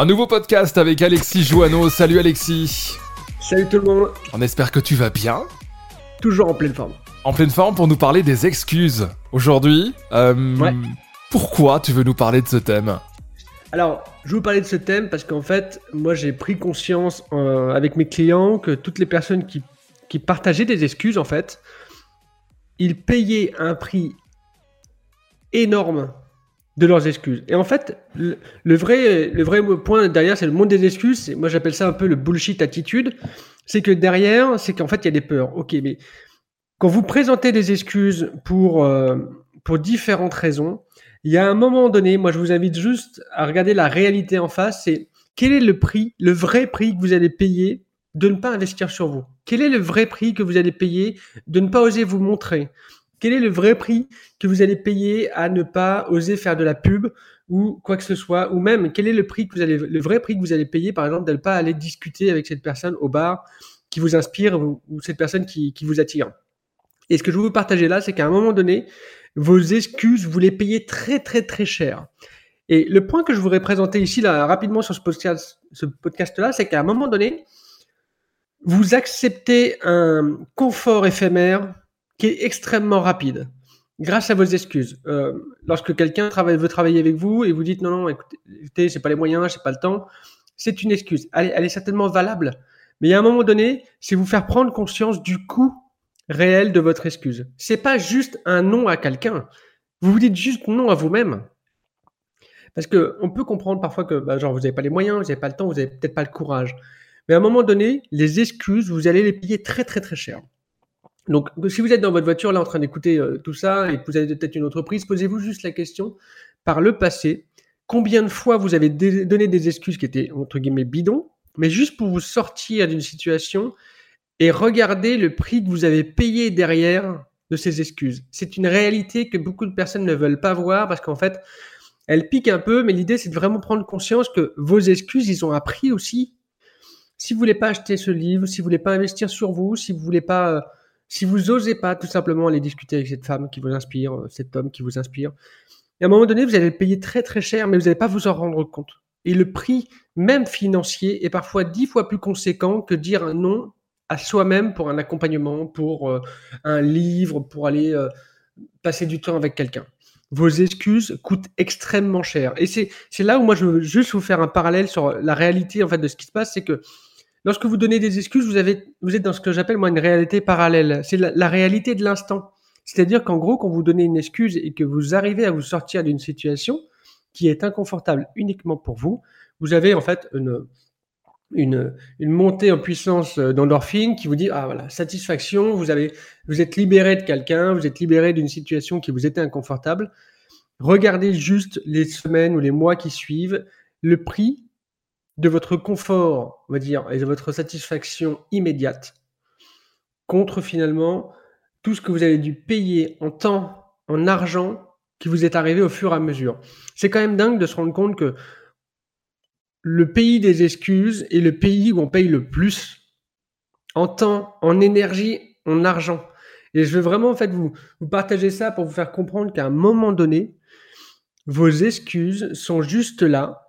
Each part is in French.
Un nouveau podcast avec Alexis Joanneau. Salut Alexis. Salut tout le monde. On espère que tu vas bien. Toujours en pleine forme. En pleine forme pour nous parler des excuses. Aujourd'hui, euh, Ouais. pourquoi tu veux nous parler de ce thème Alors, je vais vous parler de ce thème parce qu'en fait, moi j'ai pris conscience euh, avec mes clients que toutes les personnes qui, qui partageaient des excuses, en fait, ils payaient un prix énorme de leurs excuses. Et en fait, le, vrai, le vrai point derrière, c'est le monde des excuses. C'est- Moi j'appelle ça un peu le bullshit attitude. C'est que derrière, c'est qu'en fait, il y a des peurs. Ok, mais quand vous présentez des excuses pour, euh, pour différentes raisons, il y a un moment donné, moi je vous invite juste à regarder la réalité en face, c'est quel est le prix, le vrai prix que vous allez payer de ne pas investir sur vous? Quel est le vrai prix que vous allez payer de ne pas oser vous montrer? Quel est le vrai prix que vous allez payer à ne pas oser faire de la pub ou quoi que ce soit? Ou même, quel est le prix que vous allez, le vrai prix que vous allez payer, par exemple, de ne pas aller discuter avec cette personne au bar qui vous inspire ou, cette personne qui, vous attire? Et ce que je veux vous partager là, c'est qu'à un moment donné, vos excuses, vous les payez très très très cher. Et le point que je voudrais présenter ici là rapidement sur ce podcast, ce podcast c'est qu'à un moment donné, vous acceptez un confort éphémère qui est extrêmement rapide grâce à vos excuses. Euh, lorsque quelqu'un travaille, veut travailler avec vous et vous dites non non, écoutez, écoutez j'ai pas les moyens, j'ai pas le temps, c'est une excuse. Elle, est- certainement valable, mais a un moment donné, c'est vous faire prendre conscience du coût réel de votre excuse. C'est pas juste un non à quelqu'un. Vous vous dites juste non à vous-même. Parce que on peut comprendre parfois que bah, genre vous n'avez pas les moyens, vous n'avez pas le temps, vous n'avez peut-être pas le courage. Mais à un moment donné, les excuses, vous allez les payer très très très cher. Donc si vous êtes dans votre voiture là en train d'écouter euh, tout ça et que vous avez peut-être une entreprise, posez-vous juste la question par le passé, combien de fois vous avez donné des excuses qui étaient entre guillemets bidons, mais juste pour vous sortir d'une situation et regardez le prix que vous avez payé derrière de ces excuses? C'est une réalité que beaucoup de personnes ne veulent pas voir parce qu'en fait, elles piquent un peu, mais l'idée c'est de vraiment prendre conscience que vos excuses, ils ont un prix aussi. Si vous voulez pas acheter ce livre, si vous voulez pas investir sur vous, si vous voulez pas, euh, si vous osez pas tout simplement aller discuter avec cette femme qui vous inspire, euh, cet homme qui vous inspire, et à un moment donné, vous allez le payer très très cher, mais vous n'allez pas vous en rendre compte. Et le prix, même financier, est parfois dix fois plus conséquent que dire un non à soi-même pour un accompagnement, pour euh, un livre, pour aller euh, passer du temps avec quelqu'un. Vos excuses coûtent extrêmement cher. Et c'est c'est là où moi je veux juste vous faire un parallèle sur la réalité en fait de ce qui se passe, c'est que lorsque vous donnez des excuses, vous êtes dans ce que j'appelle moi une réalité parallèle. C'est la, réalité de l'instant. C'est-à-dire qu'en gros, quand vous donnez une excuse et que vous arrivez à vous sortir d'une situation qui est inconfortable uniquement pour vous, vous avez en fait une montée en puissance euh, d'endorphine qui vous dit ah voilà satisfaction vous êtes libéré de quelqu'un vous êtes libéré d'une situation qui vous était inconfortable regardez juste les semaines ou les mois qui suivent le prix de votre confort on va dire et de votre satisfaction immédiate contre finalement tout ce que vous avez dû payer en temps en argent qui vous est arrivé au fur et à mesure c'est quand même dingue de se rendre compte que le pays des excuses est le pays où on paye le plus en temps, en énergie, en argent. Et je veux vraiment en fait vous, vous partager ça pour vous faire comprendre qu'à un moment donné, vos excuses sont juste là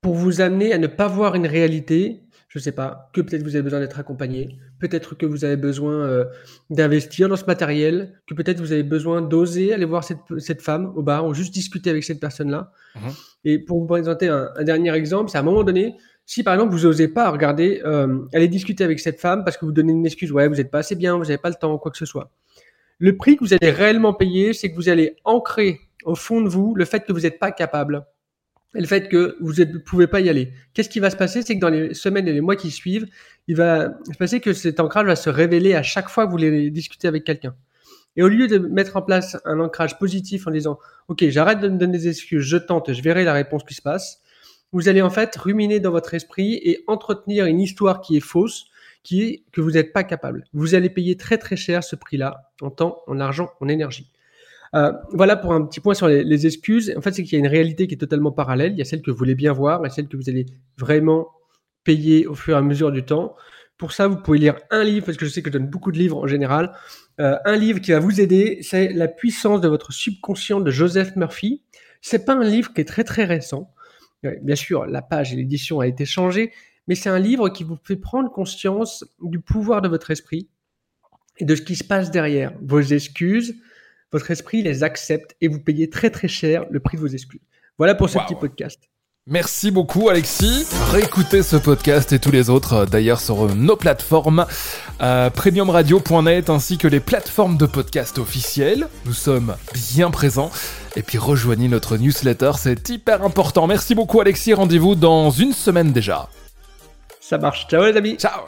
pour vous amener à ne pas voir une réalité. Je sais pas, que peut-être vous avez besoin d'être accompagné, peut-être que vous avez besoin euh, d'investir dans ce matériel, que peut-être vous avez besoin d'oser aller voir cette, cette femme au bar ou juste discuter avec cette personne-là. Mhm. Et pour vous présenter un, un dernier exemple, c'est à un moment donné, si par exemple vous osez pas regarder, euh, aller discuter avec cette femme parce que vous donnez une excuse, ouais, vous n'êtes pas assez bien, vous n'avez pas le temps, quoi que ce soit. Le prix que vous allez réellement payer, c'est que vous allez ancrer au fond de vous le fait que vous n'êtes pas capable et le fait que vous ne pouvez pas y aller. Qu'est-ce qui va se passer? C'est que dans les semaines et les mois qui suivent, il va se passer que cet ancrage va se révéler à chaque fois que vous voulez discuter avec quelqu'un. Et au lieu de mettre en place un ancrage positif en disant Ok, j'arrête de me donner des excuses, je tente, je verrai la réponse qui se passe, vous allez en fait ruminer dans votre esprit et entretenir une histoire qui est fausse, qui est que vous n'êtes pas capable. Vous allez payer très très cher ce prix-là, en temps, en argent, en énergie. Euh, voilà pour un petit point sur les, excuses. En fait, c'est qu'il y a une réalité qui est totalement parallèle. Il y a celle que vous voulez bien voir et celle que vous allez vraiment payer au fur et à mesure du temps. Pour ça, vous pouvez lire un livre, parce que je sais que je donne beaucoup de livres en général. Euh, un livre qui va vous aider, c'est La puissance de votre subconscient de Joseph Murphy. C'est pas un livre qui est très très récent. bien sûr, la page et l'édition a été changée, mais c'est un livre qui vous fait prendre conscience du pouvoir de votre esprit et de ce qui se passe derrière. Vos excuses, votre esprit les accepte et vous payez très très cher le prix de vos excuses. Voilà pour ce petit podcast. Merci beaucoup Alexis. Réécoutez ce podcast et tous les autres euh, d'ailleurs sur nos plateformes euh, premiumradio.net ainsi que les plateformes de podcast officielles. Nous sommes bien présents. Et puis rejoignez notre newsletter, c'est hyper important. Merci beaucoup Alexis, rendez-vous dans une semaine déjà. Ça marche. Ciao les amis. Ciao